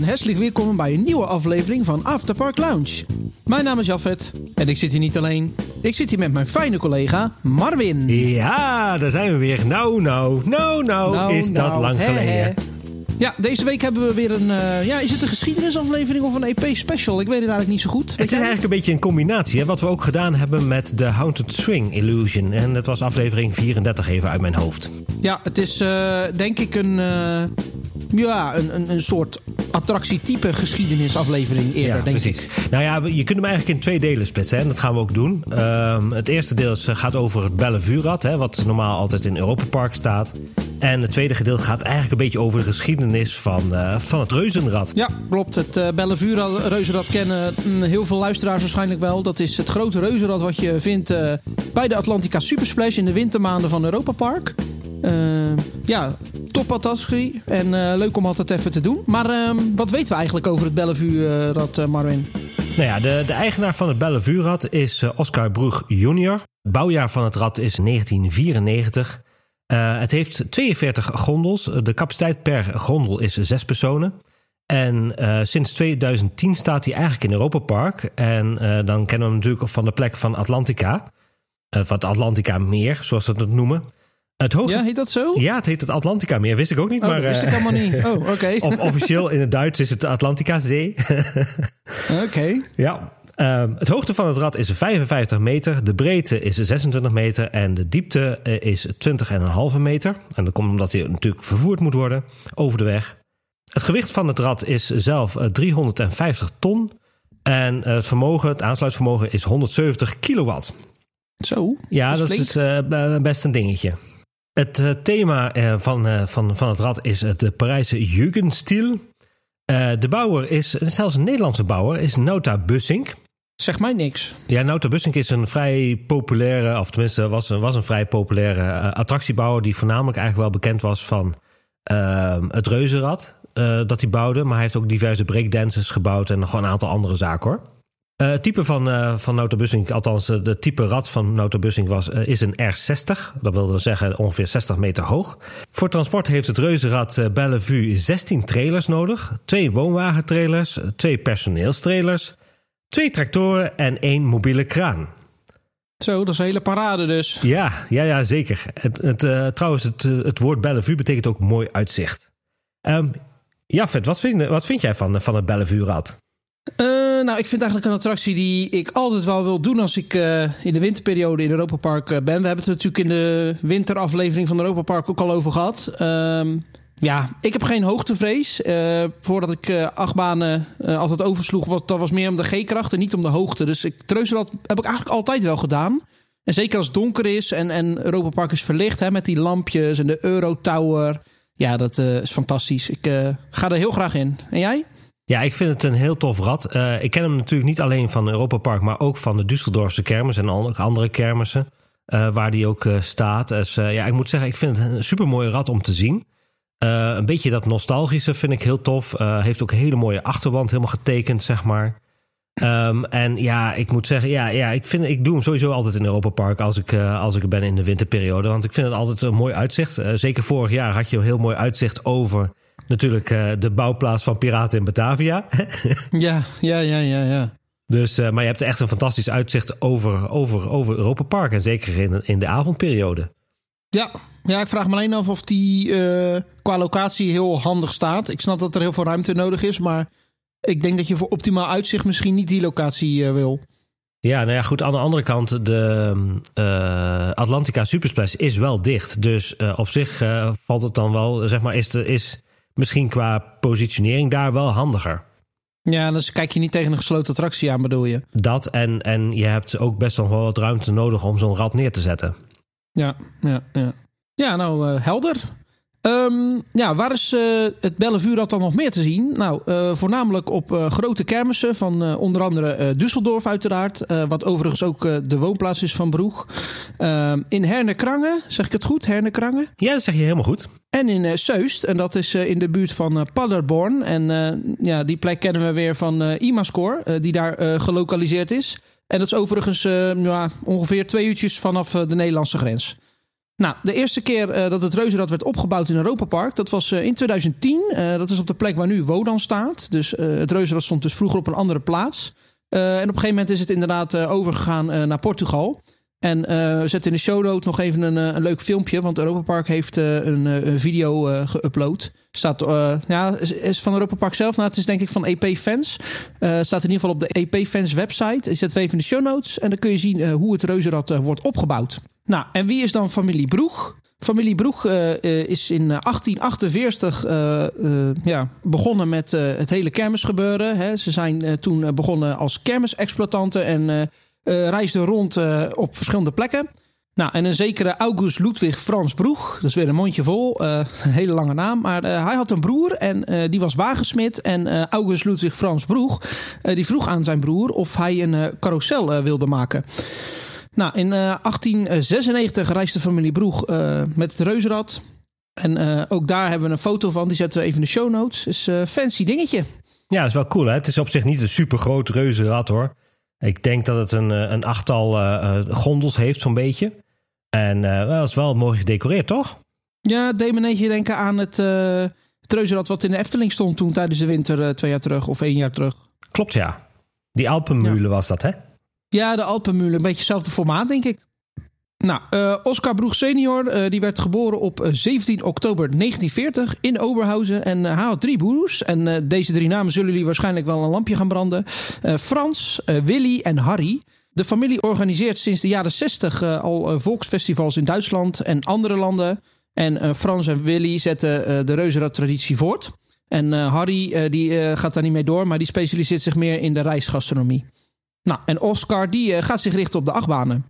En hartelijk welkom bij een nieuwe aflevering van Afterpark Lounge. Mijn naam is Jafet en ik zit hier niet alleen. Ik zit hier met mijn fijne collega Marvin. Ja, daar zijn we weer. Nou, nou, nou, nou, Nou, is dat nou, lang geleden. Ja, deze week hebben we weer een... eh, ja, is het een geschiedenisaflevering of een EP-special? Ik weet het eigenlijk niet zo goed. Weet Het is eigenlijk een beetje een combinatie. Hè? Wat we ook gedaan hebben met de Haunted Swing Illusion. En dat was aflevering 34 even uit mijn hoofd. Ja, het is eh, denk ik een, eh, ja, een, een, een soort attractietype geschiedenisaflevering eerder, ja, denk precies. ik. Nou ja, je kunt hem eigenlijk in twee delen splitsen. Hè? En dat gaan we ook doen. Ehm, het eerste deel eh, gaat over het Bellevue-rad. Hè? Wat normaal altijd in Europa Park staat. En het tweede gedeelte gaat eigenlijk een beetje over de geschiedenis van, eh, van het Reuzenrad. Ja, klopt. Het eh Bellevue reuzenrad kennen mm, heel veel luisteraars waarschijnlijk wel. Dat is het grote reuzenrad wat je vindt eh, bij de Atlantica Supersplash in de wintermaanden van Europa Park. Eh, ja, top attractie en eh, leuk om altijd even te doen. Maar eh, wat weten we eigenlijk over het Bellevue-rad, eh, Marvin? Nou ja, de, de eigenaar van het Bellevue-rad is Oscar Brug junior. Bouwjaar van het rad is 1994. Eh, het heeft 42 gondels. De capaciteit per gondel is 6 personen. En sinds 2010 staat hij eigenlijk in Europa Park. En dan kennen we hem natuurlijk van de plek van Atlantica. Van het Atlantica Meer, zoals ze het noemen. Het hoogte... Ja, heet dat zo? Ja, het heet het Atlantica Meer. Wist ik ook niet, Oh, maar... dat wist eh, ik helemaal niet. Oh, oké. of officieel in het Duits is het Atlantica Zee. Oké. Ja. Ehm, het hoogte van het rad is 55 meter, de breedte is 26 meter en de diepte eh, is 20,5 meter. En dat komt omdat hij natuurlijk vervoerd moet worden over de weg. Het gewicht van het rad is zelf eh, 350 ton. En eh, het vermogen, het aansluitvermogen is 170 kilowatt. Zo. Ja, dat, is eh, best een dingetje. Het eh, thema eh, van, eh, van, van het rad is de Parijse Jugendstil. De bouwer is, zelfs een Nederlandse bouwer, is Nota Bussink. Zeg mij niks. Ja, Nota Bussink is een vrij populaire, of tenminste was, een- was een vrij populaire attractiebouwer... die voornamelijk eigenlijk wel bekend was van ehm, het reuzenrad dat hij bouwde. Maar hij heeft ook diverse breakdances gebouwd en nog een aantal andere zaken hoor. Eh, het type van, eh van althans eh, de type rad van Nota Bussink was, eh, is een R60. Dat wil zeggen ongeveer 60 meter hoog. Voor transport heeft het reuzenrad eh, Bellevue 16 trailers nodig. Twee woonwagentrailers, eh, twee personeelstrailers, twee tractoren en één mobiele kraan. Zo, dat is een hele parade dus. Ja, ja, ja zeker. Het, het, eh, trouwens, het, eh, het woord Bellevue betekent ook mooi uitzicht. Ehm Jafet, wat vind, wat vind jij van, van het Bellevue-rad? Eh, nou, ik vind eigenlijk een attractie die ik altijd wel wil doen als ik eh, in de winterperiode in Europa Park eh, ben. We hebben het natuurlijk in de winteraflevering van Europa Park ook al over gehad. Ehm, ja, ik heb geen hoogtevrees. Voordat ik achtbanen eh, altijd oversloeg, was, dat was meer om de G-kracht en niet om de hoogte. Dus ik, het reuzenrad heb ik eigenlijk altijd wel gedaan. En zeker als het donker is en, en Europa Park is verlicht hè, met die lampjes en de Eurotower. Ja, dat is fantastisch. Ik ga er heel graag in. En jij? Ja, ik vind het een heel tof rad. Eh, ik ken hem natuurlijk niet alleen van Europa Park, maar ook van de Düsseldorfse kermis en ook andere kermissen. eh, waar die ook eh, staat. Dus ja, ik moet zeggen, ik vind het een supermooi rad om te zien. Een beetje dat nostalgische vind ik heel tof. Heeft ook een hele mooie achterwand helemaal getekend, zeg maar. Ehm, en ja, ik moet zeggen, ja, ja ik, vind, ik doe hem sowieso altijd in Europa Park als ik, als ik er ben in de winterperiode. Want ik vind het altijd een mooi uitzicht. Zeker vorig jaar had je een heel mooi uitzicht over natuurlijk eh, de bouwplaats van Piraten in Batavia. Ja, ja, ja, ja, ja. dus, eh, maar je hebt echt een fantastisch uitzicht over, over, over Europa Park. En zeker in, in de avondperiode. Ja, ja, ik vraag me alleen af of die eh, qua locatie heel handig staat. Ik snap dat er heel veel ruimte nodig is, maar ik denk dat je voor optimaal uitzicht misschien niet die locatie wil. Ja, nou ja, goed. Aan de andere kant, de Atlantica Supersplash is wel dicht. Dus op zich valt het dan wel, zeg maar, is, de, is misschien qua positionering daar wel handiger. Ja, dus kijk je niet tegen een gesloten attractie aan, bedoel je? Dat en, en je hebt ook best wel wat ruimte nodig om zo'n rad neer te zetten. Ja, ja, ja. Ja, nou, eh, helder. Ehm, ja, waar is eh, het Bellevue-rad dan nog meer te zien? Nou, eh, voornamelijk op eh, grote kermissen van onder andere Düsseldorf uiteraard. wat overigens ook de woonplaats is van Broeg. Ehm, in Herne-Krange, zeg ik het goed? Herne-Krange? Ja, dat zeg je helemaal goed. En in Zeust, en dat is in de buurt van Paderborn. En ja, die plek kennen we weer van Imascore, die daar gelokaliseerd is. En dat is overigens ja, ongeveer twee uurtjes vanaf de Nederlandse grens. Nou, de eerste keer dat het reuzenrad werd opgebouwd in Europa Park, dat was in 2010. dat is op de plek waar nu Wodan staat. Dus het reuzenrad stond dus vroeger op een andere plaats. en op een gegeven moment is het inderdaad overgegaan naar Portugal. En we zetten in de show note nog even een, een leuk filmpje. Want Europa Park heeft een, video geüpload. Staat, ja, is, is, van Europa Park zelf. Nou, het is denk ik van EP Fans. staat in ieder geval op de EP Fans website. Ik zet even in de show notes. En dan kun je zien hoe het reuzenrad wordt opgebouwd. Nou, en wie is dan familie Broeg? Familie Broeg is in 1848 ja, begonnen met het hele kermisgebeuren. Hè. Ze zijn toen begonnen als kermisexploitanten en uh, reisde rond op verschillende plekken. Nou, en een zekere August Ludwig Frans Broeg. Dat is weer een mondje vol. Een hele lange naam. Maar hij had een broer en die was wagensmid. En August Ludwig Frans Broeg die vroeg aan zijn broer of hij een carousel wilde maken. Nou, in 1896 reisde familie Broeg met het reuzenrad. En ook daar hebben we een foto van. Die zetten we even in de show notes. Is een fancy dingetje. Ja, dat is wel cool hè. Het is op zich niet een super groot reuzenrad hoor. Ik denk dat het een, eh, een achttal uh, gondels heeft, zo'n beetje. En uh, dat is wel mooi gedecoreerd, toch? Ja, deed me een denken aan het, uh, het wat in de Efteling stond toen tijdens de winter twee jaar terug of één jaar terug. Klopt, ja. Die Alpenmulen was dat, hè? Ja, de Alpenmulen. Een beetje hetzelfde formaat, denk ik. Nou, uh, Oscar Broeg senior, uh, die werd geboren op 17 oktober 1940 in Oberhausen. En uh, hij had drie broers. En deze drie namen zullen jullie waarschijnlijk wel een lampje gaan branden. Frans, Willy en Harry. De familie organiseert sinds de jaren 60 al volksfestivals in Duitsland en andere landen. En Frans en Willy zetten de reuzenrad-traditie voort. En Harry die, gaat daar niet mee door, maar die specialiseert zich meer in de reisgastronomie. Nou, en Oscar die gaat zich richten op de achtbanen.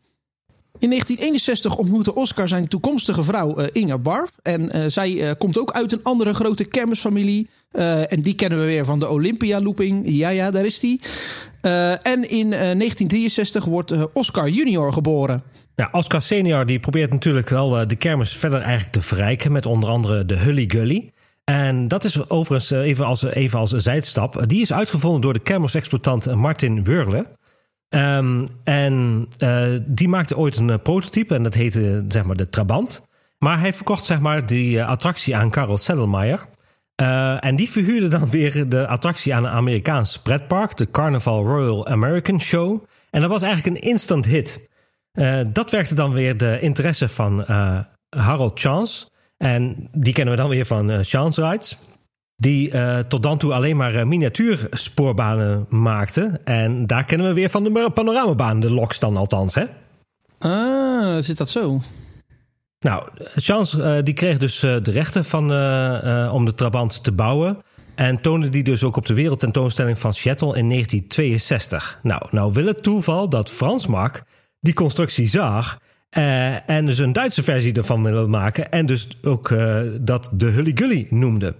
In 1961 ontmoette Oscar zijn toekomstige vrouw uh, Inge Barf. En uh, zij komt ook uit een andere grote kermisfamilie. en die kennen we weer van de Olympia Looping. Ja, ja, daar is die. en in 1963 wordt Oscar junior geboren. Ja, Oscar senior die probeert natuurlijk wel de kermis verder eigenlijk te verrijken. Met onder andere de Hully Gully. En dat is overigens even als, even als een zijdstap. Die is uitgevonden door de kermisexploitant Martin Wurle. Um, en uh, die maakte ooit een uh, prototype en dat heette zeg maar de Trabant. Maar hij verkocht zeg maar die uh, attractie aan Karel Seddelmeijer. en die verhuurde dan weer de attractie aan een Amerikaans pretpark, de Carnival Royal American Show. En dat was eigenlijk een instant hit. dat werkte dan weer de interesse van Harold Chance. En die kennen we dan weer van Chance Rides. Die uh, tot dan toe alleen maar uh, miniatuursporbanen maakte. En daar kennen we weer van de panoramabaan, de loks dan althans, hè? Ah, zit dat zo? Nou, Chance uh, die kreeg dus de rechten van, om de Trabant te bouwen. En toonde die dus ook op de wereldtentoonstelling van Seattle in 1962. Nou, nou wil het toeval dat Frans Mak die constructie zag... en dus een Duitse versie ervan wilde maken. En dus ook dat de Hully Gully noemde.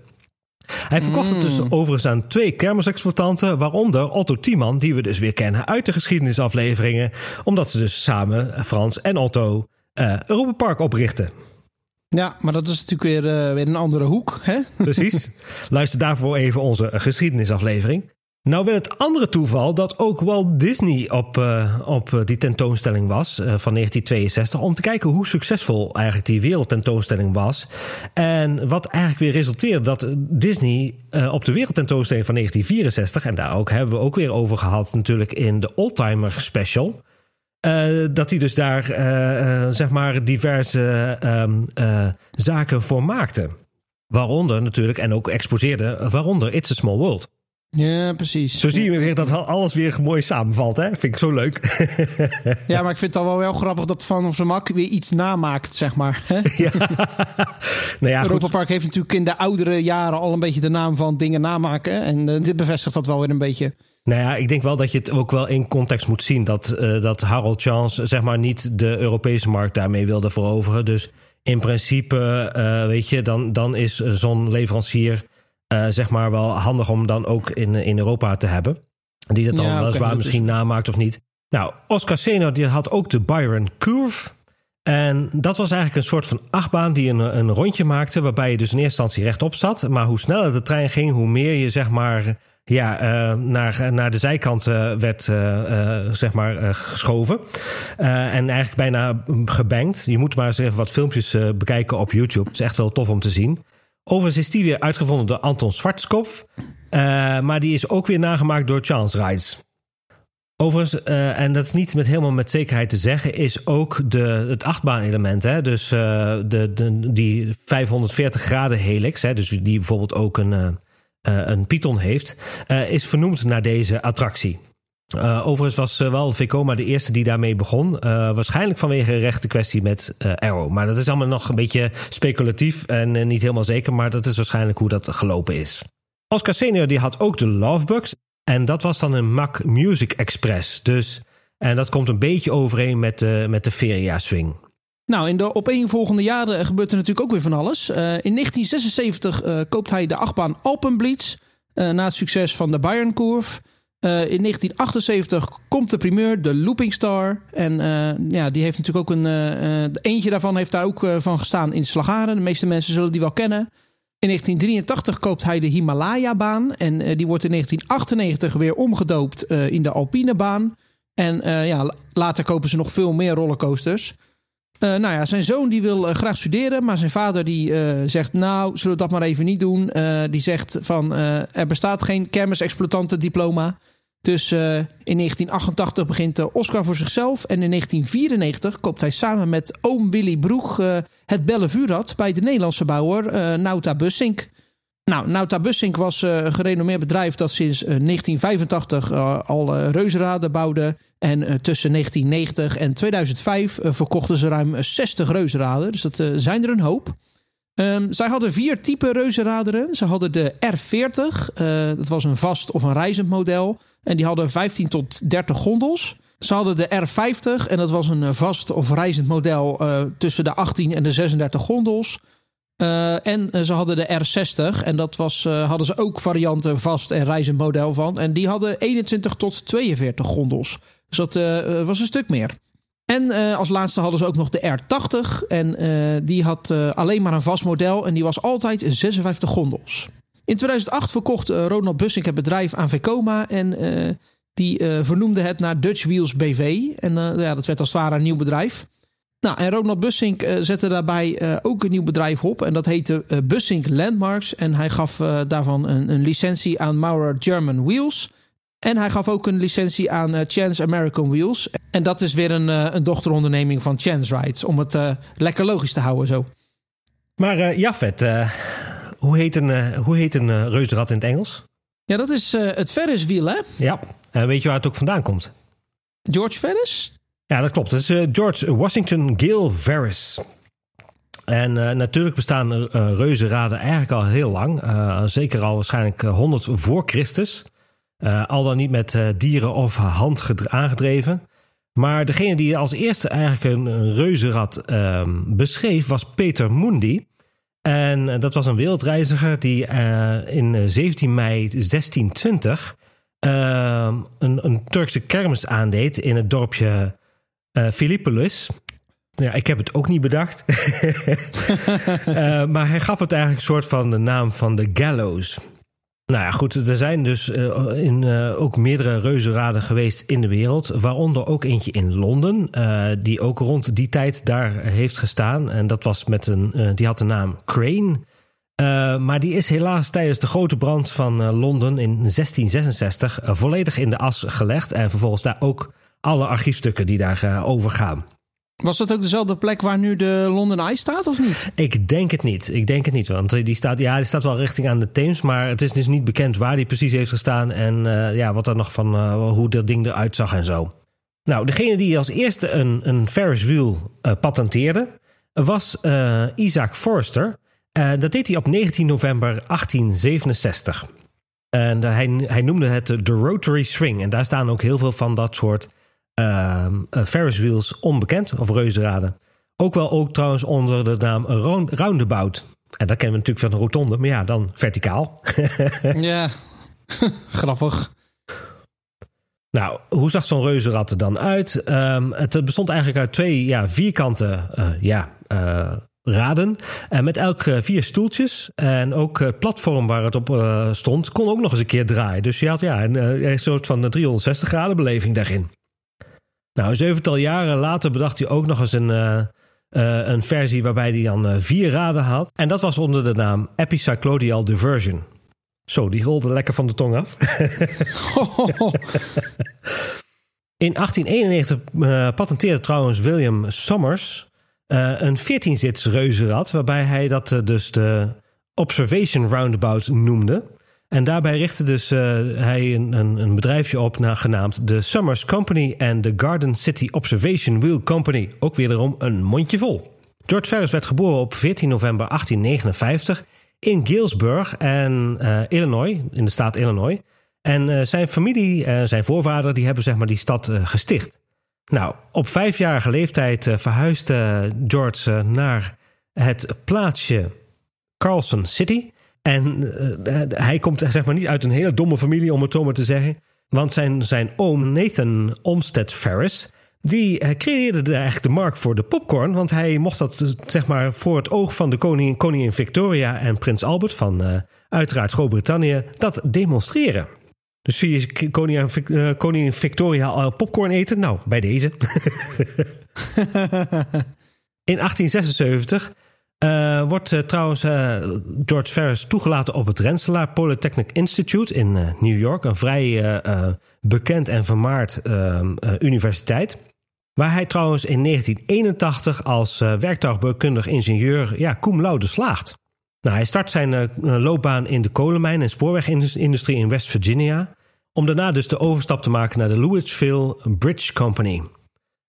Hij verkocht het dus mm. overigens aan twee kermisexploitanten, waaronder Otto Tiemann, die we dus weer kennen uit de geschiedenisafleveringen, omdat ze dus samen, Frans en Otto, uh, Europa Park oprichten. Ja, maar dat is natuurlijk weer, uh, weer een andere hoek. Hè? Precies. Luister daarvoor even onze geschiedenisaflevering. Nou wil het andere toeval dat ook Walt Disney op, uh, op die tentoonstelling was uh, van 1962. Om te kijken hoe succesvol eigenlijk die wereldtentoonstelling was. En wat eigenlijk weer resulteerde dat Disney op de wereldtentoonstelling van 1964... en daar ook hebben we ook weer over gehad natuurlijk in de Oldtimer Special... dat hij dus daar zeg maar diverse um, zaken voor maakte. Waaronder natuurlijk, en ook exposeerde, waaronder It's a Small World. Ja, precies. Zo zie je weer dat alles weer mooi samenvalt, hè? Vind ik zo leuk. ja, maar ik vind het al wel wel grappig dat Van of Mak weer iets namaakt, zeg maar. Ja. nou ja, Europa Park heeft natuurlijk in de oudere jaren al een beetje de naam van dingen namaken. En uh, dit bevestigt dat wel weer een beetje. Nou ja, ik denk wel dat je het ook wel in context moet zien. Dat, uh, dat Harold Chance, zeg maar, niet de Europese markt daarmee wilde veroveren. Dus in principe, uh, weet je, dan, dan is zo'n leverancier uh, zeg maar wel handig om dan ook in, in Europa te hebben. Die dat dan ja, weliswaar okay, misschien is... namaakt of niet. Nou, Oscar Senior die had ook de Byron Curve. En dat was eigenlijk een soort van achtbaan die een, een rondje maakte... waarbij je dus in eerste instantie rechtop zat. Maar hoe sneller de trein ging, hoe meer je zeg maar ja, naar, naar de zijkant werd zeg maar, geschoven. en eigenlijk bijna gebankt. Je moet maar eens even wat filmpjes bekijken op YouTube. Het is echt wel tof om te zien. Overigens is die weer uitgevonden door Anton Schwarzkopf. maar die is ook weer nagemaakt door Charles Rice. Overigens, uh, en dat is niet met helemaal met zekerheid te zeggen, is ook de, het achtbaanelement. Hè? Dus uh, de, de, die 540 graden helix, hè? dus die bijvoorbeeld ook een, uh, een Python heeft, is vernoemd naar deze attractie. Overigens was wel Vekoma de eerste die daarmee begon. waarschijnlijk vanwege een rechte kwestie met Arrow. Maar dat is allemaal nog een beetje speculatief en niet helemaal zeker. Maar dat is waarschijnlijk hoe dat gelopen is. Oscar Senior die had ook de Lovebugs. En dat was dan een Mac Music Express. Dus, en dat komt een beetje overeen met de, met de Feria Swing. Nou, in de opeenvolgende jaren gebeurt er natuurlijk ook weer van alles. Uh, in 1976 uh, koopt hij de achtbaan Alpenblitz. Uh, na het succes van de Bayern Curve. in 1978 komt de primeur, de Looping Star. En ja, die heeft natuurlijk ook een. eentje daarvan heeft daar ook van gestaan in Slagaren. De meeste mensen zullen die wel kennen. In 1983 koopt hij de Himalaya-baan. En uh, die wordt in 1998 weer omgedoopt uh, in de Alpine-baan. En uh, ja, later kopen ze nog veel meer rollercoasters. Nou ja, zijn zoon die wil graag studeren. Maar zijn vader die zegt... Nou, zullen we dat maar even niet doen. die zegt van... er bestaat geen kermisexploitantendiploma. Dus uh, in 1988 begint Oscar voor zichzelf. En in 1994 koopt hij samen met oom Willy Broeg het Bellevuurrad bij de Nederlandse bouwer Nauta Bussink. Nou, Nauta Bussink was een gerenommeerd bedrijf dat sinds 1985 al reuzenraden bouwde. En tussen 1990 en 2005 verkochten ze ruim 60 reuzenraden. Dus dat zijn er een hoop. Um, zij hadden vier typen reuzenraderen. Ze hadden de R40, uh, dat was een vast of een reizend model. En die hadden 15 tot 30 gondels. Ze hadden de R50 en dat was een eh, vast of reizend model tussen de 18 en de 36 gondels. Uh, en ze hadden de R60 en dat was, hadden ze ook varianten vast en reizend model van. En die hadden 21 tot 42 gondels. Dus dat was een stuk meer. En als laatste hadden ze ook nog de R80. En die had alleen maar een vast model. En die was altijd 56 gondels. In 2008 verkocht Ronald Bussink het bedrijf aan Vekoma. En die vernoemde het naar Dutch Wheels BV. En ja, dat werd als het ware een nieuw bedrijf. Nou, en Ronald Bussink zette daarbij ook een nieuw bedrijf op. En dat heette Bussink Landmarks. En hij gaf daarvan een, een licentie aan Maurer German Wheels. En hij gaf ook een licentie aan uh, Chance American Wheels. En dat is weer een, uh, een dochteronderneming van Chance Rides. Om het uh, lekker logisch te houden zo. Maar Jafet, hoe heet een, hoe heet een reuzenrad in het Engels? Ja, dat is het Ferriswiel, hè? Ja. En weet je waar het ook vandaan komt? George Ferris? Ja, dat klopt. Het is George Washington Gale Ferris. En natuurlijk bestaan reuzenraden eigenlijk al heel lang. zeker al waarschijnlijk 100 voor Christus. Al dan niet met dieren of hand aangedreven. Maar degene die als eerste eigenlijk een, reuzenrad uh, beschreef was Peter Mundi. En dat was een wereldreiziger die in 17 mei 1620 ehm, een, een, Turkse kermis aandeed in het dorpje Philippolis. Ja, ik heb het ook niet bedacht. maar hij gaf het eigenlijk een soort van de naam van de gallows. Nou ja, goed, er zijn dus uh, in, ook meerdere reuzenraden geweest in de wereld. Waaronder ook eentje in Londen, die ook rond die tijd daar heeft gestaan. En dat was met een, die had de naam Crane. maar die is helaas tijdens de grote brand van Londen in 1666 volledig in de as gelegd. En vervolgens daar ook alle archiefstukken die daar overgaan. Was dat ook dezelfde plek waar nu de London Eye staat, of niet? Ik denk het niet. Ik denk het niet. Want die staat, ja, die staat wel richting aan de Theems. Maar het is dus niet bekend waar die precies heeft gestaan. En uh, ja, wat er nog van uh, hoe dat ding eruit zag en zo. Nou, degene die als eerste een, een Ferris wheel uh, patenteerde, was Isaac Forrester. dat deed hij op 19 november 1867. En hij, hij noemde het de Rotary Swing. En daar staan ook heel veel van dat soort uh, Ferris wheels onbekend, of reuzenraden. Ook wel ook trouwens onder de naam roundabout. En dat kennen we natuurlijk van de rotonde, maar ja, dan verticaal. ja, grappig. Nou, hoe zag zo'n reuzenrad er dan uit? Um, het bestond eigenlijk uit twee ja, vierkante uh, ja, uh, raden. En met elk vier stoeltjes. En ook het platform waar het op stond, kon ook nog eens een keer draaien. Dus je had ja, een, een soort van 360 graden beleving daarin. Nou, een zevental jaren later bedacht hij ook nog eens een, een versie waarbij hij dan vier raden had. En dat was onder de naam Epicyclodial Diversion. Zo, die rolde lekker van de tong af. In 1891 uh, patenteerde trouwens William Summers uh, een 14-zits reuzenrad, waarbij hij dat uh, dus de Observation Roundabout noemde. En daarbij richtte dus uh, hij een, een, een, bedrijfje op, naar, genaamd de Summers Company en de Garden City Observation Wheel Company. Ook wederom een mondje vol. George Ferris werd geboren op 14 november 1859 in Galesburg en Illinois, in de staat Illinois. En uh, zijn familie, uh, zijn voorvader, die hebben zeg maar die stad gesticht. Nou, op vijfjarige leeftijd verhuisde George naar het plaatsje Carlson City. En hij komt zeg maar niet uit een hele domme familie, om het zo maar te zeggen. Want zijn, zijn oom Nathan Olmsted Ferris, die creëerde eigenlijk de markt voor de popcorn. Want hij mocht dat zeg maar voor het oog van de koningin, koningin Victoria en prins Albert van uiteraard Groot-Brittannië dat demonstreren. Dus zie je koningin, koningin Victoria al popcorn eten? Nou, bij deze. In 1876 uh, wordt uh, trouwens George Ferris toegelaten op het Rensselaer Polytechnic Institute in New York. Een vrij bekend en vermaard universiteit. Waar hij trouwens in 1981 als werktuigbouwkundig ingenieur ja, cum laude slaagt. Nou, hij start zijn loopbaan in de kolenmijn- en spoorwegindustrie in West Virginia. Om daarna dus de overstap te maken naar de Louisville Bridge Company.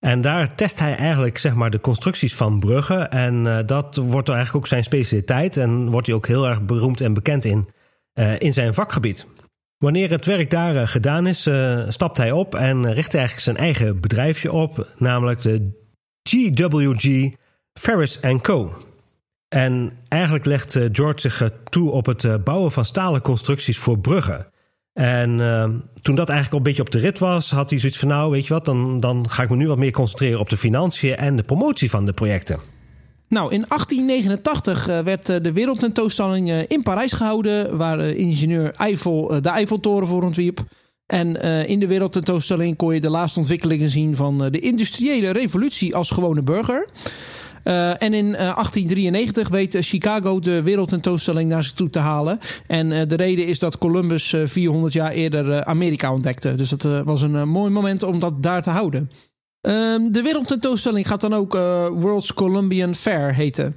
En daar test hij eigenlijk zeg maar, de constructies van bruggen. En uh, dat wordt eigenlijk ook zijn specialiteit. En wordt hij ook heel erg beroemd en bekend in, uh, in zijn vakgebied. Wanneer het werk daar gedaan is, stapt hij op en richt eigenlijk zijn eigen bedrijfje op. Namelijk de GWG Ferris Co. En eigenlijk legt eh, George zich eh, toe op het eh, bouwen van stalen constructies voor bruggen. En uh, toen dat eigenlijk al een beetje op de rit was, had hij zoiets van: Nou, weet je wat, dan, dan ga ik me nu wat meer concentreren op de financiën en de promotie van de projecten. Nou, in 1889 werd de wereldtentoonstelling in Parijs gehouden, waar ingenieur Eiffel de Eiffeltoren voor ontwierp. En in de wereldtentoonstelling kon je de laatste ontwikkelingen zien van de industriële revolutie als gewone burger. Uh, en in uh, 1893 weet Chicago de wereldtentoonstelling naar zich toe te halen. En uh, de reden is dat Columbus 400 jaar eerder Amerika ontdekte. Dus dat was een mooi moment om dat daar te houden. Ehm, de wereldtentoonstelling gaat dan ook World's Columbian Fair heten.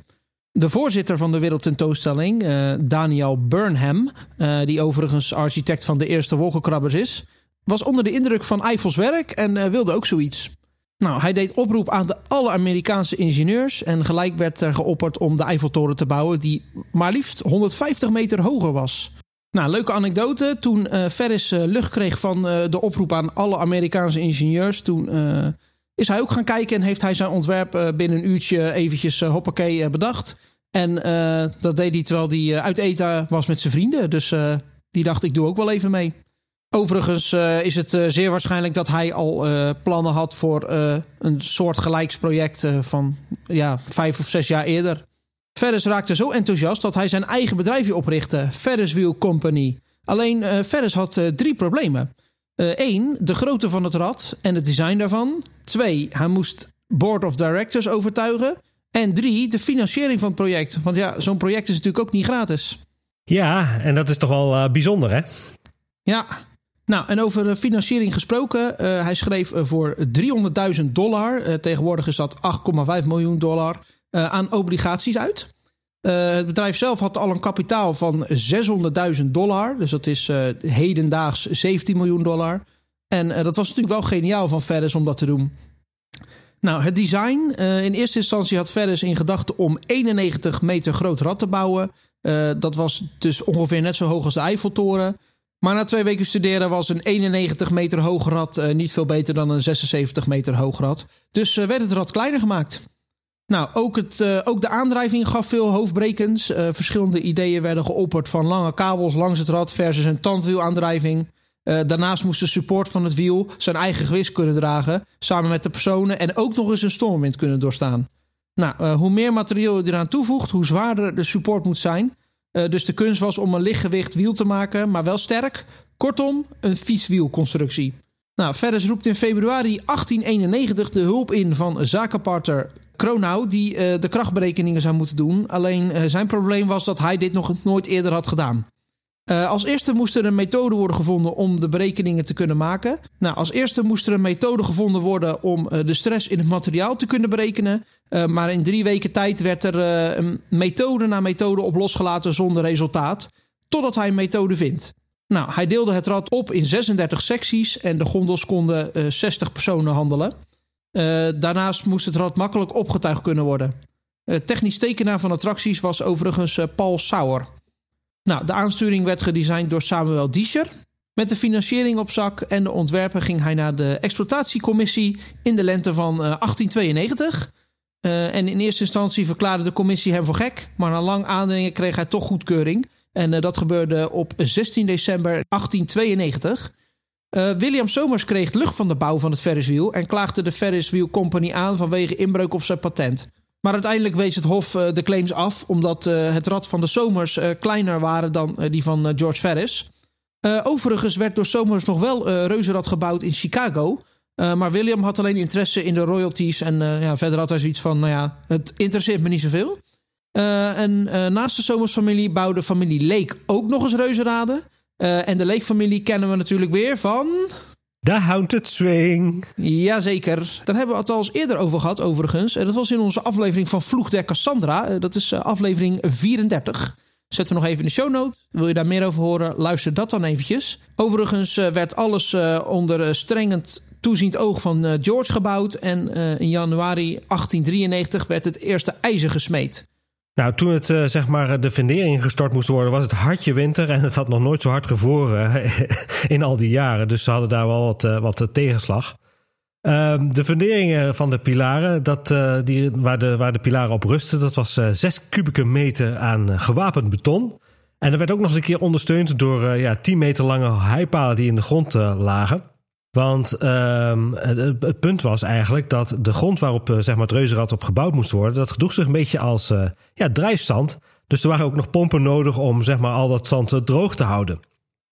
De voorzitter van de wereldtentoonstelling, Daniel Burnham, die overigens architect van de eerste wolkenkrabbers is, was onder de indruk van Eiffels werk en wilde ook zoiets. Nou, hij deed oproep aan de alle Amerikaanse ingenieurs. En gelijk werd er geopperd om de Eiffeltoren te bouwen, die maar liefst 150 meter hoger was. Nou, leuke anekdote. Toen uh, Ferris uh, lucht kreeg van uh, de oproep aan alle Amerikaanse ingenieurs, toen is hij ook gaan kijken en heeft hij zijn ontwerp binnen een uurtje eventjes hoppakee bedacht. En dat deed hij terwijl hij uit eten was met zijn vrienden. Dus die dacht, ik doe ook wel even mee. Overigens uh, is het uh, zeer waarschijnlijk dat hij al uh, plannen had voor een soort gelijksproject van ja, vijf of zes jaar eerder. Ferris raakte zo enthousiast dat hij zijn eigen bedrijfje oprichtte, Ferris Wheel Company. Alleen Ferris had drie problemen. Eén, de grootte van het rad en het design daarvan. Twee, hij moest board of directors overtuigen. En drie, de financiering van het project. Want ja, zo'n project is natuurlijk ook niet gratis. Ja, en dat is toch wel bijzonder, hè? Ja, nou, en over financiering gesproken. Uh, hij schreef uh, voor 300.000 dollar, tegenwoordig is dat 8,5 miljoen dollar, aan obligaties uit. het bedrijf zelf had al een kapitaal van 600.000 dollar, dus dat is hedendaags 17 miljoen dollar. En dat was natuurlijk wel geniaal van Ferris om dat te doen. Nou, het design. in eerste instantie had Ferris in gedachten om 91 meter groot rad te bouwen. dat was dus ongeveer net zo hoog als de Eiffeltoren. Maar na twee weken studeren was een 91 meter hoog rad uh, niet veel beter dan een 76 meter hoog rad. Dus uh, werd het rad kleiner gemaakt. Nou, ook, het, uh, ook de aandrijving gaf veel hoofdbrekens. verschillende ideeën werden geopperd van lange kabels langs het rad versus een tandwielaandrijving. daarnaast moest de support van het wiel zijn eigen gewicht kunnen dragen, samen met de personen en ook nog eens een stormwind kunnen doorstaan. Nou, hoe meer materiaal je eraan toevoegt, hoe zwaarder de support moet zijn. Uh, dus de kunst was om een lichtgewicht wiel te maken, maar wel sterk. Kortom, een fietswielconstructie. Nou, Ferris roept in februari 1891 de hulp in van zakenpartner Kronau, die uh, de krachtberekeningen zou moeten doen. Alleen zijn probleem was dat hij dit nog nooit eerder had gedaan. Als eerste moest er een methode worden gevonden om de berekeningen te kunnen maken. Nou, als eerste moest er een methode gevonden worden om de stress in het materiaal te kunnen berekenen. Uh, maar in drie weken tijd werd er een methode na methode op losgelaten zonder resultaat. Totdat hij een methode vindt. Nou, hij deelde het rad op in 36 secties en de gondels konden 60 personen handelen. daarnaast moest het rad makkelijk opgetuigd kunnen worden. technisch tekenaar van attracties was overigens Paul Sauer. Nou, de aansturing werd gedesigned door Samuel Diescher. Met de financiering op zak en de ontwerpen ging hij naar de exploitatiecommissie in de lente van 1892. Uh, en in eerste instantie verklaarde de commissie hem voor gek, maar na lang aandringen kreeg hij toch goedkeuring. En uh, dat gebeurde op 16 december 1892. Uh, William Somers kreeg lucht van de bouw van het Ferriswheel en klaagde de Ferris Wheel Company aan vanwege inbreuk op zijn patent. Maar uiteindelijk wees het Hof de claims af, omdat het rad van de Somers kleiner waren dan die van George Ferris. overigens werd door Somers nog wel reuzenrad gebouwd in Chicago. Maar William had alleen interesse in de royalties en ja, verder had hij zoiets van, nou ja, het interesseert me niet zoveel. en naast de Somers-familie bouwde familie Lake ook nog eens reuzenraden. en de Lake-familie kennen we natuurlijk weer van... De Haunted Swing. Jazeker. Daar hebben we het al eens eerder over gehad, overigens. Dat was in onze aflevering van Vloeg der Cassandra. Eh, dat is eh, aflevering 34. Zetten we nog even in de show note. Wil je daar meer over horen? Luister dat dan eventjes. Overigens eh, werd alles onder strengend toeziend oog van George gebouwd. En in januari 1893 werd het eerste ijzer gesmeed. Nou, toen het uh, zeg maar de fundering gestort moest worden, was het hartje winter en het had nog nooit zo hard gevroren in al die jaren. Dus ze hadden daar wel wat, wat tegenslag. Uh, de funderingen van de pilaren, dat, die, waar, de, waar de pilaren op rusten, dat was 6 kubieke meter aan gewapend beton. En dat werd ook nog eens een keer ondersteund door ja, 10 meter lange heipalen die in de grond lagen. Want um, het, punt was eigenlijk dat de grond waarop uh, zeg maar, het reuzenrad op gebouwd moest worden, dat gedroeg zich een beetje als uh, ja, drijfstand. Dus er waren ook nog pompen nodig om zeg maar, al dat zand uh, droog te houden.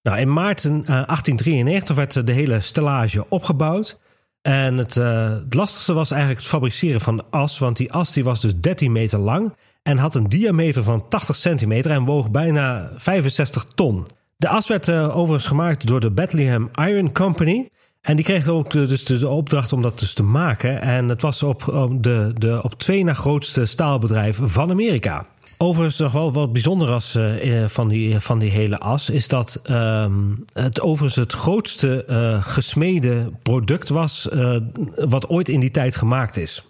Nou, in maart 1893 werd de hele stellage opgebouwd. En het, het, lastigste was eigenlijk het fabriceren van as. Want die as die was dus 13 meter lang en had een diameter van 80 centimeter en woog bijna 65 ton. De as werd overigens gemaakt door de Bethlehem Iron Company. En die kreeg ook dus de opdracht om dat dus te maken. En het was op de, de op twee na grootste staalbedrijf van Amerika. Overigens nog wel wat bijzonder als, uh, van, die, van die hele as... is dat um, het overigens het grootste uh, gesmeden product was... Wat ooit in die tijd gemaakt is.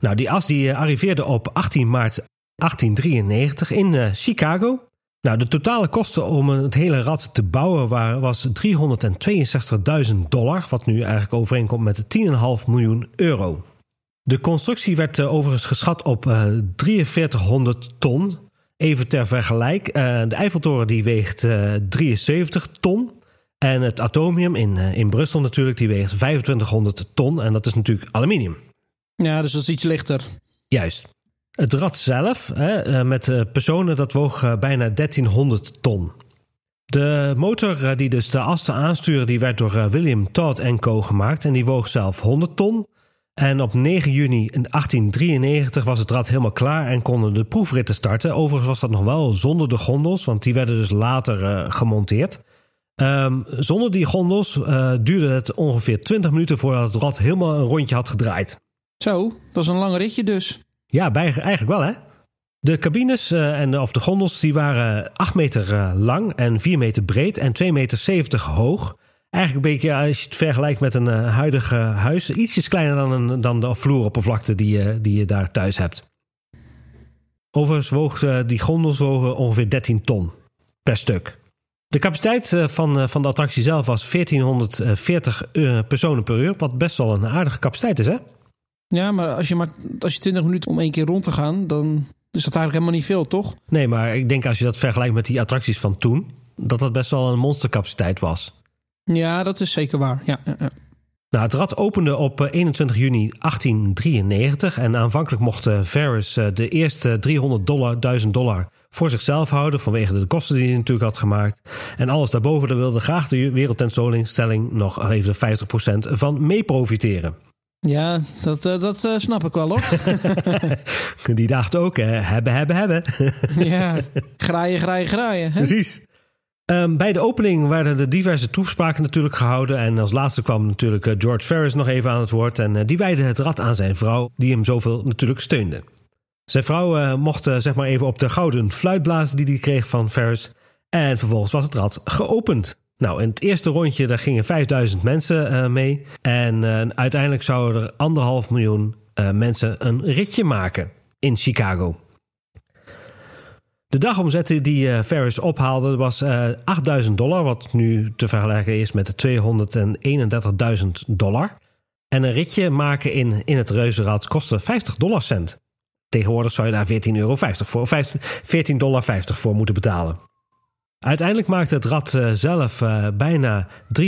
Nou, die as die arriveerde op 18 maart 1893 in Chicago. Nou, de totale kosten om het hele rad te bouwen waren, was 362.000 dollar, wat nu eigenlijk overeenkomt met 10,5 miljoen euro. De constructie werd uh, overigens geschat op uh, eh, 4300 ton. Even ter vergelijk, uh, de Eiffeltoren die weegt 73 ton. En het atomium in, in Brussel natuurlijk, die weegt 2500 ton. En dat is natuurlijk aluminium. Ja, dus dat is iets lichter. Juist. Het rad zelf, hè, eh, met eh, personen, dat woog eh, bijna 1300 ton. De motor die dus de asten aansturen, die werd door William Todd Co. gemaakt en die woog zelf 100 ton. En op 9 juni 1893 was het rad helemaal klaar en konden de proefritten starten. Overigens was dat nog wel zonder de gondels, want die werden dus later gemonteerd. Um, zonder die gondels duurde het ongeveer 20 minuten voordat het rad helemaal een rondje had gedraaid. Zo, dat is een lang ritje dus. Ja, bij, eigenlijk wel hè. De cabines uh, en, of de gondels die waren 8 meter uh, lang en 4 meter breed en 2 meter 70 hoog. Eigenlijk een beetje, als je het vergelijkt met een huidige huis, ietsjes kleiner dan, een, dan de vloeroppervlakte die, die je daar thuis hebt. Overigens woog die gondels wogen ongeveer 13 ton per stuk. De capaciteit van, van de attractie zelf was 1440 personen per uur, wat best wel een aardige capaciteit is hè? Ja, maar als je maar als je 20 minuten om één keer rond te gaan, dan is dat eigenlijk helemaal niet veel, toch? Nee, maar ik denk als je dat vergelijkt met die attracties van toen, dat dat best wel een monstercapaciteit was. Ja, dat is zeker waar. Ja, ja, ja. Nou, het rad opende op 21 juni 1893 en aanvankelijk mocht Ferris de eerste 300 dollar, 1000 dollar voor zichzelf houden vanwege de kosten die hij natuurlijk had gemaakt. En alles daarboven, daar wilde graag de wereldtentoonstelling nog even 50% van mee profiteren. Ja, dat, uh, dat uh, snap ik wel hoor. Die dacht ook, hè, hebben, hebben, hebben. ja, graaien, graaien, graaien. Hè? Precies. Um, bij de opening werden de diverse toespraken natuurlijk gehouden. En als laatste kwam natuurlijk uh, George Ferris nog even aan het woord. En die wijde het rad aan zijn vrouw, die hem zoveel natuurlijk steunde. Zijn vrouw mocht zeg maar even op de gouden fluit blazen die hij kreeg van Ferris. En vervolgens was het rad geopend. Nou, in het eerste rondje daar gingen 5000 mensen uh, mee. En uh, uiteindelijk zouden er anderhalf miljoen uh, mensen een ritje maken in Chicago. De dagomzet die Ferris ophaalde was 8000 dollar, wat nu te vergelijken is met 231.000 dollar. En een ritje maken in, in het reuzenrad kostte 50 dollar cent. Tegenwoordig zou je daar 14,50 euro voor, 14,50 dollar voor moeten betalen. Uiteindelijk maakte het rad uh, zelf uh, bijna 395.000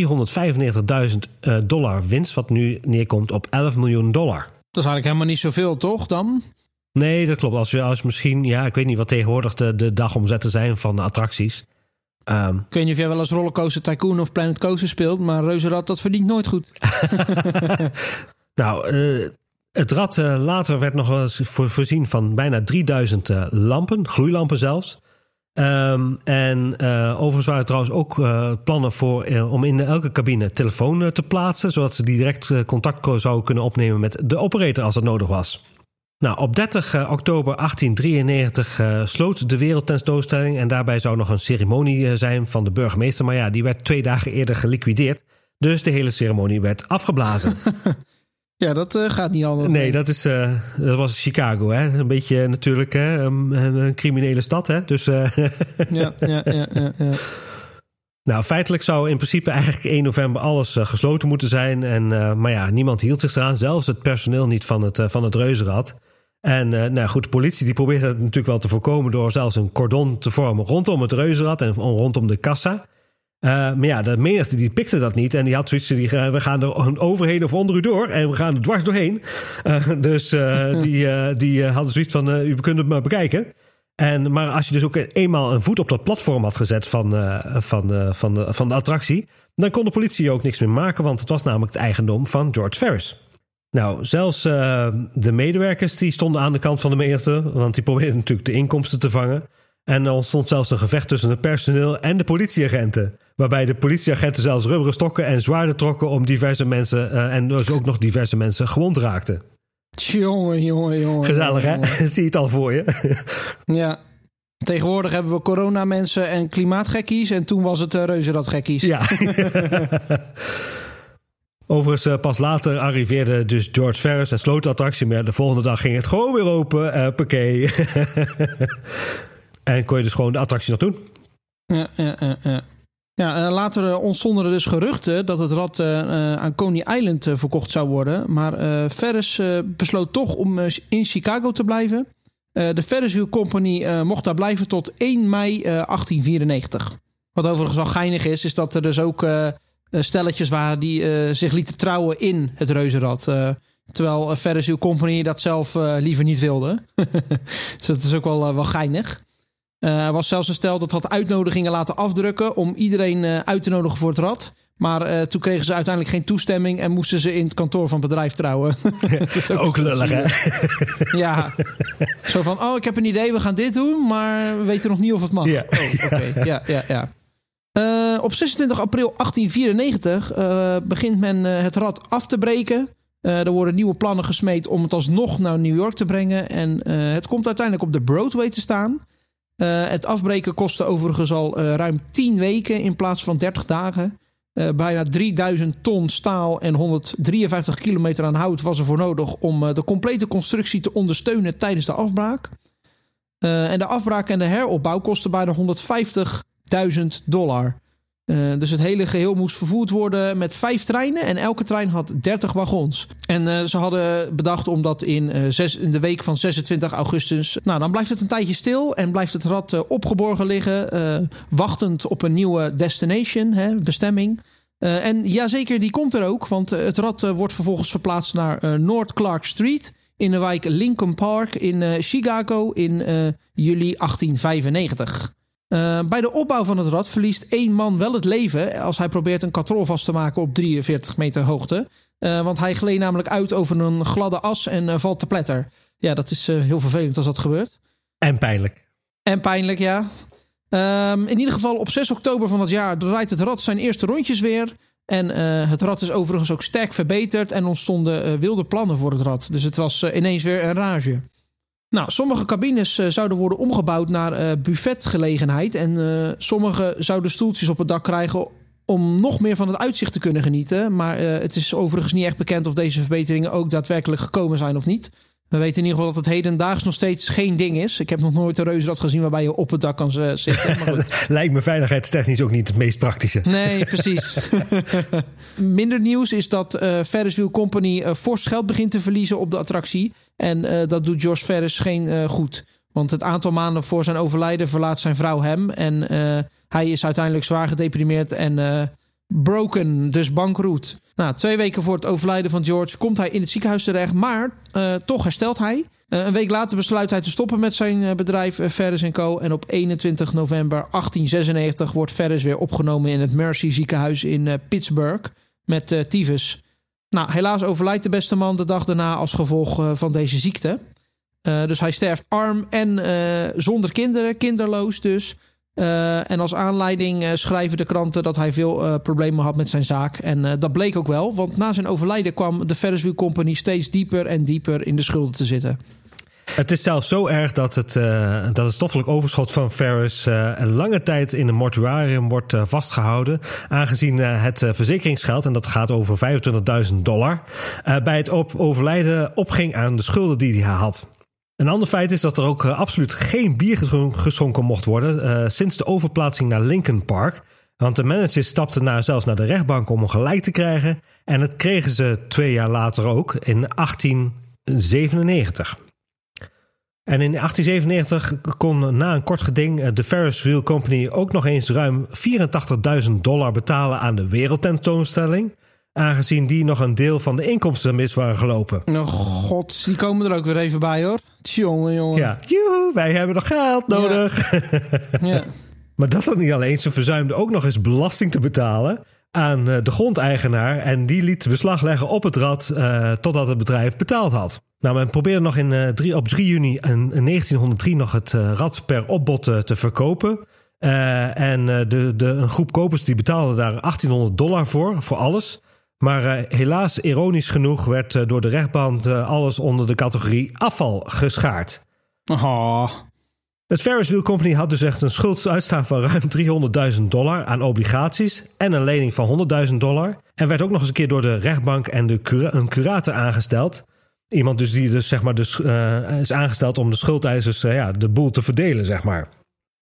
uh, dollar winst, wat nu neerkomt op 11 miljoen dollar. Dat is eigenlijk helemaal niet zoveel, toch dan? Nee, dat klopt. Als je als misschien, ja, ik weet niet wat tegenwoordig de, de dagomzetten zijn van de attracties. Um, ik weet niet of jij wel eens Rollercoaster Tycoon of Planet Coaster speelt, maar Reuzenrad, dat verdient nooit goed. nou, het rad later werd nog wel eens voorzien van bijna 3000 lampen, gloeilampen zelfs. Um, en uh, overigens waren er trouwens ook uh, plannen voor uh, om in elke cabine telefoon te plaatsen, zodat ze direct contact zouden kunnen opnemen met de operator als dat nodig was. Nou, op 30 oktober 1893 sloot de wereldtentoonstelling en daarbij zou nog een ceremonie zijn van de burgemeester, maar ja, die werd twee dagen eerder geliquideerd. Dus de hele ceremonie werd afgeblazen. Ja, dat uh, gaat niet anders. Nee, dat, is, uh, dat was Chicago, hè? Een beetje natuurlijk hè? Een, een criminele stad, hè? Dus, uh... ja, ja, ja, ja, ja. Nou, feitelijk zou in principe eigenlijk 1 november alles gesloten moeten zijn. En, maar ja, niemand hield zich eraan. Zelfs het personeel niet van het, van het reuzenrad. En nou goed, de politie die probeerde het natuurlijk wel te voorkomen... door zelfs een cordon te vormen rondom het reuzenrad en rondom de kassa. Uh, maar ja, de menigte die pikte dat niet. En die had zoiets die we gaan er overheen of onder u door. En we gaan er dwars doorheen. Uh, dus die, die hadden zoiets van, u kunt het maar bekijken. En, maar als je dus ook eenmaal een voet op dat platform had gezet van, van, van, de, van de attractie... dan kon de politie ook niks meer maken, want het was namelijk het eigendom van George Ferris. Nou, zelfs de medewerkers die stonden aan de kant van de menigte... want die probeerden natuurlijk de inkomsten te vangen... En er ontstond zelfs een gevecht tussen het personeel en de politieagenten. Waarbij de politieagenten zelfs rubberen stokken en zwaarden trokken om diverse mensen. Uh, en dus ook nog diverse mensen gewond raakten. Jongen, jongen, jongen. Gezellig, hè? Zie je het al voor je? ja. Tegenwoordig hebben we corona-mensen en klimaatgekkies. En toen was het uh, reuzenradgekkies. Ja. Overigens, uh, pas later arriveerde dus George Ferris en sloot de attractie. Maar de volgende dag ging het gewoon weer open. Uh. En kon je dus gewoon de attractie nog doen. Ja, ja, ja. ja. Ja, later eh, ontstonden er dus geruchten dat het rad uh, aan Coney Island verkocht zou worden. Maar uh, Ferris besloot toch om in Chicago te blijven. de Ferris Wheel Company mocht daar blijven tot 1 mei 1894. Wat overigens wel geinig is, is dat er dus ook stelletjes waren die zich lieten trouwen in het reuzenrad. terwijl Ferris Wheel Company dat zelf liever niet wilde. dus dat is ook wel, wel geinig. Uh, er was zelfs een stel dat had uitnodigingen laten afdrukken om iedereen uh, uit te nodigen voor het rad. Maar uh, toen kregen ze uiteindelijk geen toestemming en moesten ze in het kantoor van het bedrijf trouwen. ook, ook lullig, hè? ja. Zo van, oh, ik heb een idee, we gaan dit doen, maar we weten nog niet of het mag. Ja. Oh, okay. ja, ja, ja. Uh, op 26 april 1894 uh, begint men het rad af te breken. er worden nieuwe plannen gesmeed om het alsnog naar New York te brengen. En het komt uiteindelijk op de Broadway te staan. Uh, het afbreken kostte overigens al uh, ruim 10 weken in plaats van 30 dagen. Uh, bijna 3000 ton staal en 153 kilometer aan hout was er voor nodig om de complete constructie te ondersteunen tijdens de afbraak. en de afbraak en de heropbouw kostte bijna 150.000 dollar. Uh, dus het hele geheel moest vervoerd worden met vijf treinen en elke trein had 30 wagons. En uh, ze hadden bedacht om dat in, in de week van 26 augustus. Nou, dan blijft het een tijdje stil en blijft het rad opgeborgen liggen, wachtend op een nieuwe destination, hè, bestemming. En jazeker, die komt er ook. Want het rad wordt vervolgens verplaatst naar North Clark Street in de wijk Lincoln Park in Chicago in juli 1895. Bij de opbouw van het rad verliest één man wel het leven als hij probeert een katrol vast te maken op 43 meter hoogte. want hij gleed namelijk uit over een gladde as en valt te pletter. Ja, dat is heel vervelend als dat gebeurt. En pijnlijk. En pijnlijk, ja. Um, in ieder geval op 6 oktober van het jaar rijdt het rad zijn eerste rondjes weer. En het rad is overigens ook sterk verbeterd en ontstonden wilde plannen voor het rad. Dus het was ineens weer een rage. Nou, sommige cabines zouden worden omgebouwd naar buffetgelegenheid. En sommige zouden stoeltjes op het dak krijgen om nog meer van het uitzicht te kunnen genieten. Maar het is overigens niet echt bekend of deze verbeteringen ook daadwerkelijk gekomen zijn of niet. We weten in ieder geval dat het hedendaags nog steeds geen ding is. Ik heb nog nooit een reuzenrad gezien waarbij je op het dak kan zitten. Maar Lijkt me veiligheidstechnisch ook niet het meest praktische. Nee, precies. Minder nieuws is dat uh, Ferris Wheel Company uh, fors geld begint te verliezen op de attractie. En uh, dat doet George Ferris geen goed. Want het aantal maanden voor zijn overlijden verlaat zijn vrouw hem. En hij is uiteindelijk zwaar gedeprimeerd en broken, dus bankroet. Nou, twee weken voor het overlijden van George komt hij in het ziekenhuis terecht, maar uh, toch herstelt hij. Uh, een week later besluit hij te stoppen met zijn uh, bedrijf Ferris Co. En op 21 november 1896 wordt Ferris weer opgenomen in het Mercy ziekenhuis in Pittsburgh met tyfus. Nou, helaas overlijdt de beste man de dag daarna als gevolg van deze ziekte. dus hij sterft arm en zonder kinderen, kinderloos dus. Uh, en als aanleiding uh, schrijven de kranten dat hij veel uh, problemen had met zijn zaak. En dat bleek ook wel, want na zijn overlijden kwam de Ferris Wheel Company steeds dieper en dieper in de schulden te zitten. Het is zelfs zo erg dat het, dat het stoffelijk overschot van Ferris een lange tijd in een mortuarium wordt vastgehouden. Aangezien het verzekeringsgeld, en dat gaat over 25.000 dollar, bij het overlijden opging aan de schulden die hij had. Een ander feit is dat er ook uh, absoluut geen bier geschonken mocht worden uh, sinds de overplaatsing naar Lincoln Park. Want de managers stapten naar, zelfs naar de rechtbank om gelijk te krijgen. En dat kregen ze twee jaar later ook, in 1897. En in 1897 kon na een kort geding eh, de Ferris Wheel Company ook nog eens ruim 84.000 dollar betalen aan de wereldtentoonstelling aangezien die nog een deel van de inkomsten mis waren gelopen. Nou, god, die komen er ook weer even bij hoor. Tjonge, jongen. Ja, joehoe, wij hebben nog geld nodig. Ja. ja. maar dat dan niet alleen, ze verzuimden ook nog eens belasting te betalen aan eh, de grondeigenaar. En die liet beslag leggen op het rad uh, totdat het bedrijf betaald had. Nou, men probeerde nog in, uh, drie, op 3 juni in, 1903 nog het rad per opbod te verkopen. en de, de, een groep kopers die betaalde daar 1800 dollar voor, voor alles. Maar uh, helaas, ironisch genoeg, werd uh, door de rechtbank uh, alles onder de categorie afval geschaard. Oh. Het Ferris Wheel Company had dus echt een schuldsuitstaan van ruim 300.000 dollar aan obligaties en een lening van 100.000 dollar. En werd ook nog eens een keer door de rechtbank en de cura een curator aangesteld. Iemand dus die dus, zeg maar, dus, is aangesteld om de schuldeisers ja, de boel te verdelen, zeg maar.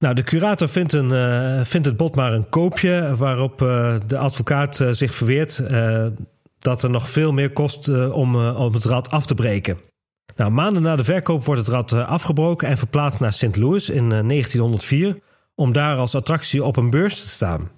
Nou, de curator vindt, een, uh, vindt het bod maar een koopje, waarop uh, de advocaat uh, zich verweert dat er nog veel meer kost om, om het rad af te breken. Nou, maanden na de verkoop wordt het rad afgebroken en verplaatst naar St. Louis in 1904, om daar als attractie op een beurs te staan.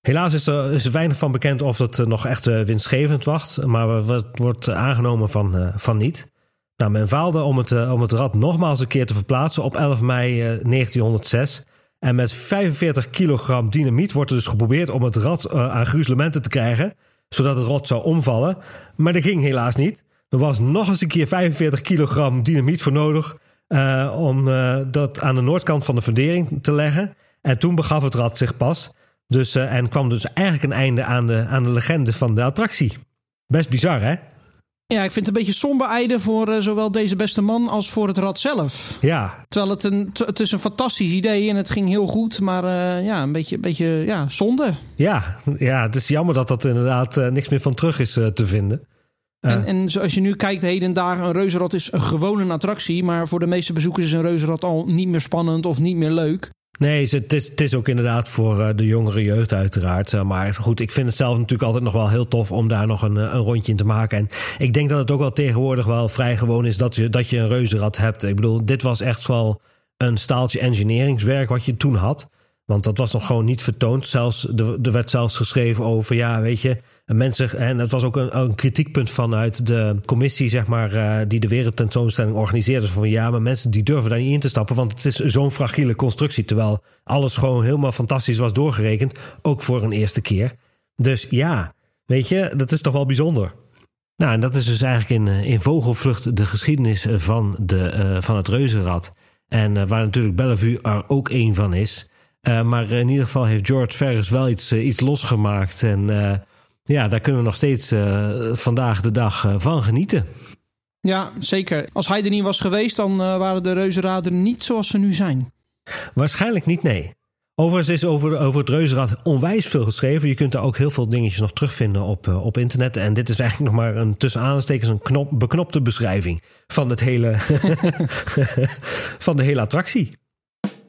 Helaas is er, is weinig van bekend of het nog echt winstgevend was, maar het wordt aangenomen van, van niet. Nou, men faalde om het, uh, om het rad nogmaals een keer te verplaatsen op 11 mei uh, eh, 1906. En met 45 kilogram dynamiet wordt er dus geprobeerd om het rad uh, aan gruzelementen te krijgen, zodat het rad zou omvallen. Maar dat ging helaas niet. Er was nog eens een keer 45 kilogram dynamiet voor nodig om dat aan de noordkant van de fundering te leggen. En toen begaf het rad zich pas. Dus, en kwam dus eigenlijk een einde aan de, aan de legende van de attractie. Best bizar, hè? Ja, ik vind het een beetje somber einde voor uh, zowel deze beste man als voor het rad zelf. Ja. Terwijl het een, het is een fantastisch idee en het ging heel goed, maar uh, ja, een beetje, beetje ja, zonde. Ja, ja, het is jammer dat dat inderdaad uh, niks meer van terug is te vinden. En, en zoals je nu kijkt, heden dagen, een reuzenrad is een gewone attractie. Maar voor de meeste bezoekers is een reuzenrad al niet meer spannend of niet meer leuk. Nee, het is, het is ook inderdaad voor eh, de jongere jeugd uiteraard. Maar goed, ik vind het zelf natuurlijk altijd nog wel heel tof om daar nog een, eh, een rondje in te maken. En ik denk dat het ook wel tegenwoordig wel vrij gewoon is dat je, dat je een reuzenrad hebt. Ik bedoel, dit was echt wel een staaltje engineeringswerk wat je toen had. Want dat was nog gewoon niet vertoond. Zelfs, er, er werd zelfs geschreven over, ja, weet je, mensen. En dat was ook een, een kritiekpunt vanuit de commissie, zeg maar, uh, die de wereldtentoonstelling organiseerde. Van ja, maar mensen die durven daar niet in te stappen, want het is zo'n fragiele constructie. Terwijl alles gewoon helemaal fantastisch was doorgerekend, ook voor een eerste keer. Dus ja, weet je, dat is toch wel bijzonder. Nou, en dat is dus eigenlijk in, in vogelvlucht de geschiedenis van, de, uh, van het reuzenrad. En waar natuurlijk Bellevue er ook één van is. Uh, maar in ieder geval heeft George Ferris wel iets, iets losgemaakt. En ja, daar kunnen we nog steeds vandaag de dag van genieten. Ja, zeker. Als hij er niet was geweest, dan waren de reuzenraden niet zoals ze nu zijn. Waarschijnlijk niet, nee. Overigens is over, over het reuzenrad onwijs veel geschreven. Je kunt er ook heel veel dingetjes nog terugvinden op, op internet. En dit is eigenlijk nog maar een tussen aanstekens een knop, beknopte beschrijving van, het hele van de hele attractie.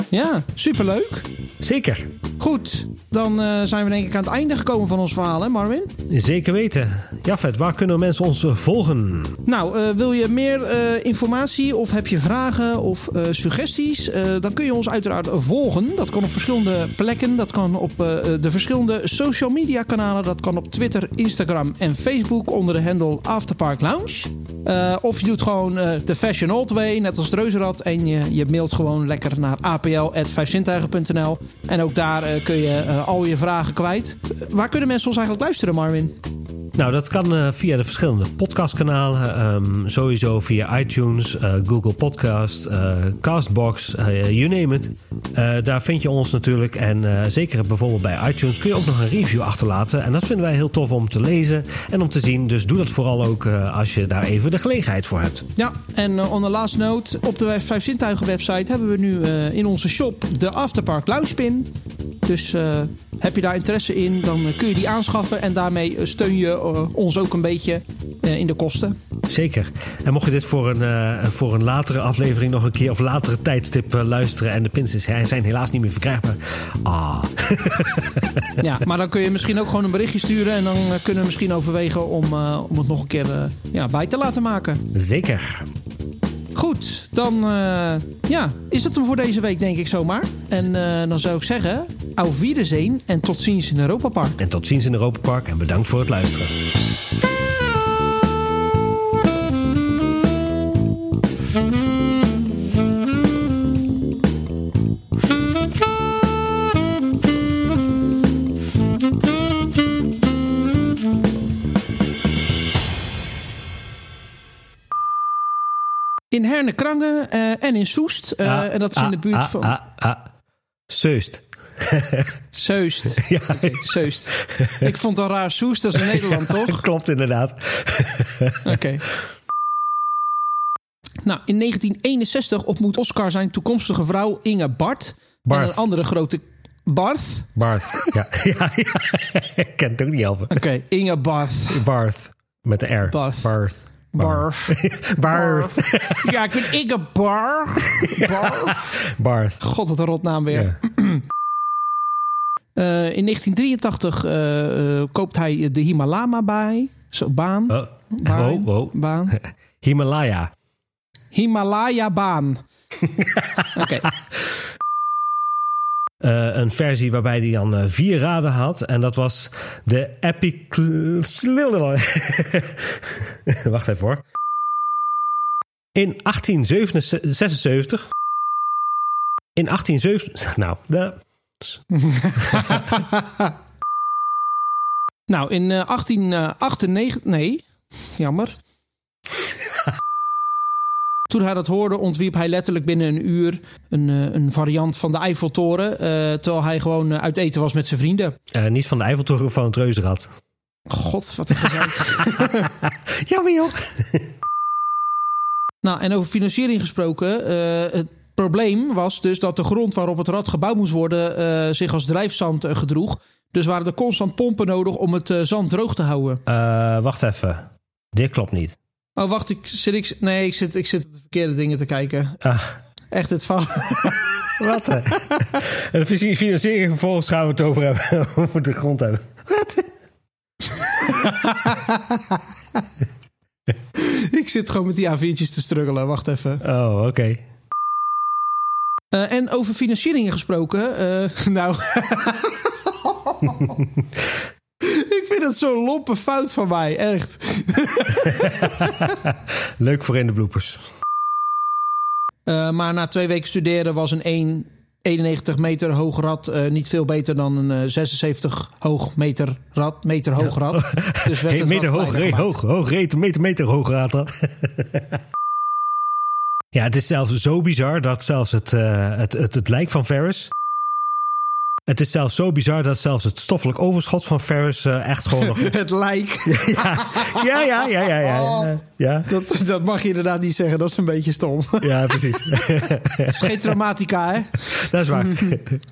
Ja, superleuk. Zeker. Goed, dan uh, zijn we denk ik aan het einde gekomen van ons verhaal, hè Marvin? Zeker weten. Jafet, waar kunnen mensen ons volgen? Nou, uh, wil je meer uh, informatie of heb je vragen of suggesties? dan kun je ons uiteraard volgen. Dat kan op verschillende plekken. Dat kan op de verschillende social media kanalen. Dat kan op Twitter, Instagram en Facebook onder de handle Afterpark Lounge. of je doet gewoon de Fashion Old Way, net als Reuzenrad. En je, je mailt gewoon lekker naar apl.vijfzintuigen.nl. En ook daar uh, kun je uh, al je vragen kwijt. waar kunnen mensen ons eigenlijk luisteren, Marvin? Nou, dat kan uh, via de verschillende podcastkanalen. Um, sowieso via iTunes, Google Podcast, Castbox, you name it. daar vind je ons natuurlijk. En zeker bijvoorbeeld bij iTunes kun je ook nog een review achterlaten. En dat vinden wij heel tof om te lezen en om te zien. Dus doe dat vooral ook als je daar even de gelegenheid voor hebt. Ja, en on the last note, op de Vijf Zintuigen website hebben we nu in onze shop de Afterpark Lounge Pin. Dus uh, heb je daar interesse in, dan kun je die aanschaffen. En daarmee steun je uh, ons ook een beetje uh, in de kosten. Zeker. En mocht je dit voor een, voor een latere aflevering nog een keer of latere tijdstip luisteren. En de pins zijn helaas niet meer verkrijgbaar. Ah. ja, maar dan kun je misschien ook gewoon een berichtje sturen. En dan kunnen we misschien overwegen om, om het nog een keer ja, bij te laten maken. Zeker. Goed, dan uh, ja, is het hem voor deze week, denk ik zomaar. En uh, dan zou ik zeggen, auf Wiedersehen en tot ziens in Europa Park. En tot ziens in Europa Park en bedankt voor het luisteren. In Herne-Krangen uh, en in Soest. Uh, ah, en dat is ah, in de buurt ah, van... Ah, ah. Zeust. Zeust. Ja. Okay, Zeust. Ik vond al raar. Soest, dat is in Nederland, toch? Klopt inderdaad. Oké. Okay. Nou, in 1961 ontmoet Oscar zijn toekomstige vrouw Inge Bart. Barth. En een andere grote... Barth? Barth, ja. ja, ja. Ik ken het ook niet helpen. Oké, okay, Inge Barth. Barth. Met de R. Barth. Barth. Barth. Barth. Ja, ik ben Inge. Barth. Barth. God, wat een rotnaam weer. Uh, in 1983 uh, uh, koopt hij de Himalaya bij. Zo, baan. Oh. baan. Wow, wow. baan. Himalaya. Himalaya baan. Oké. Okay. Uh, een versie waarbij hij dan uh, vier raden had. En dat was de Epic. Wacht even hoor. In 1876. In 1877. Nou, de. nou, in uh, 1898. Nee, jammer. Toen hij dat hoorde, ontwierp hij letterlijk binnen een uur een, een variant van de Eiffeltoren. Uh, terwijl hij gewoon uit eten was met zijn vrienden. Uh, niet van de Eiffeltoren, van het Reuzenrad. God, wat een. Jammer joh. nou, en over financiering gesproken. Uh, het probleem was dus dat de grond waarop het rad gebouwd moest worden... zich als drijfzand gedroeg. Dus waren er constant pompen nodig om het zand droog te houden. wacht even. Dit klopt niet. Oh, wacht, ik zit ik. Nee, ik zit, ik zit op de verkeerde dingen te kijken. Ah. Echt het val. Wat? en de financiering vervolgens gaan we het over hebben. over de grond hebben. Wat? ik zit gewoon met die A4'tjes te struggelen. Wacht even. Oh, oké. Okay. Uh, en over financieringen gesproken. Uh, nou. Vind het zo'n lompe fout van mij, echt. Leuk voor in de bloepers. Uh, maar na twee weken studeren was een 1, 91 meter hoog rad uh, niet veel beter dan een uh, 76 hoog meter rad, meter hoog rad. Dus werd het meter hoog, re, hoog, hoog, meter, meter, meter hoog rad. ja, het is zelfs zo bizar dat zelfs het, uh, het, het, het lijk van Ferris het is zelfs zo bizar dat zelfs het stoffelijk overschot van Ferris uh, echt gewoon nog... het lijk. ja, ja, ja, ja, ja. ja, ja. Dat, dat mag je inderdaad niet zeggen. Dat is een beetje stom. ja, precies. het is geen traumatica, hè? Dat is waar.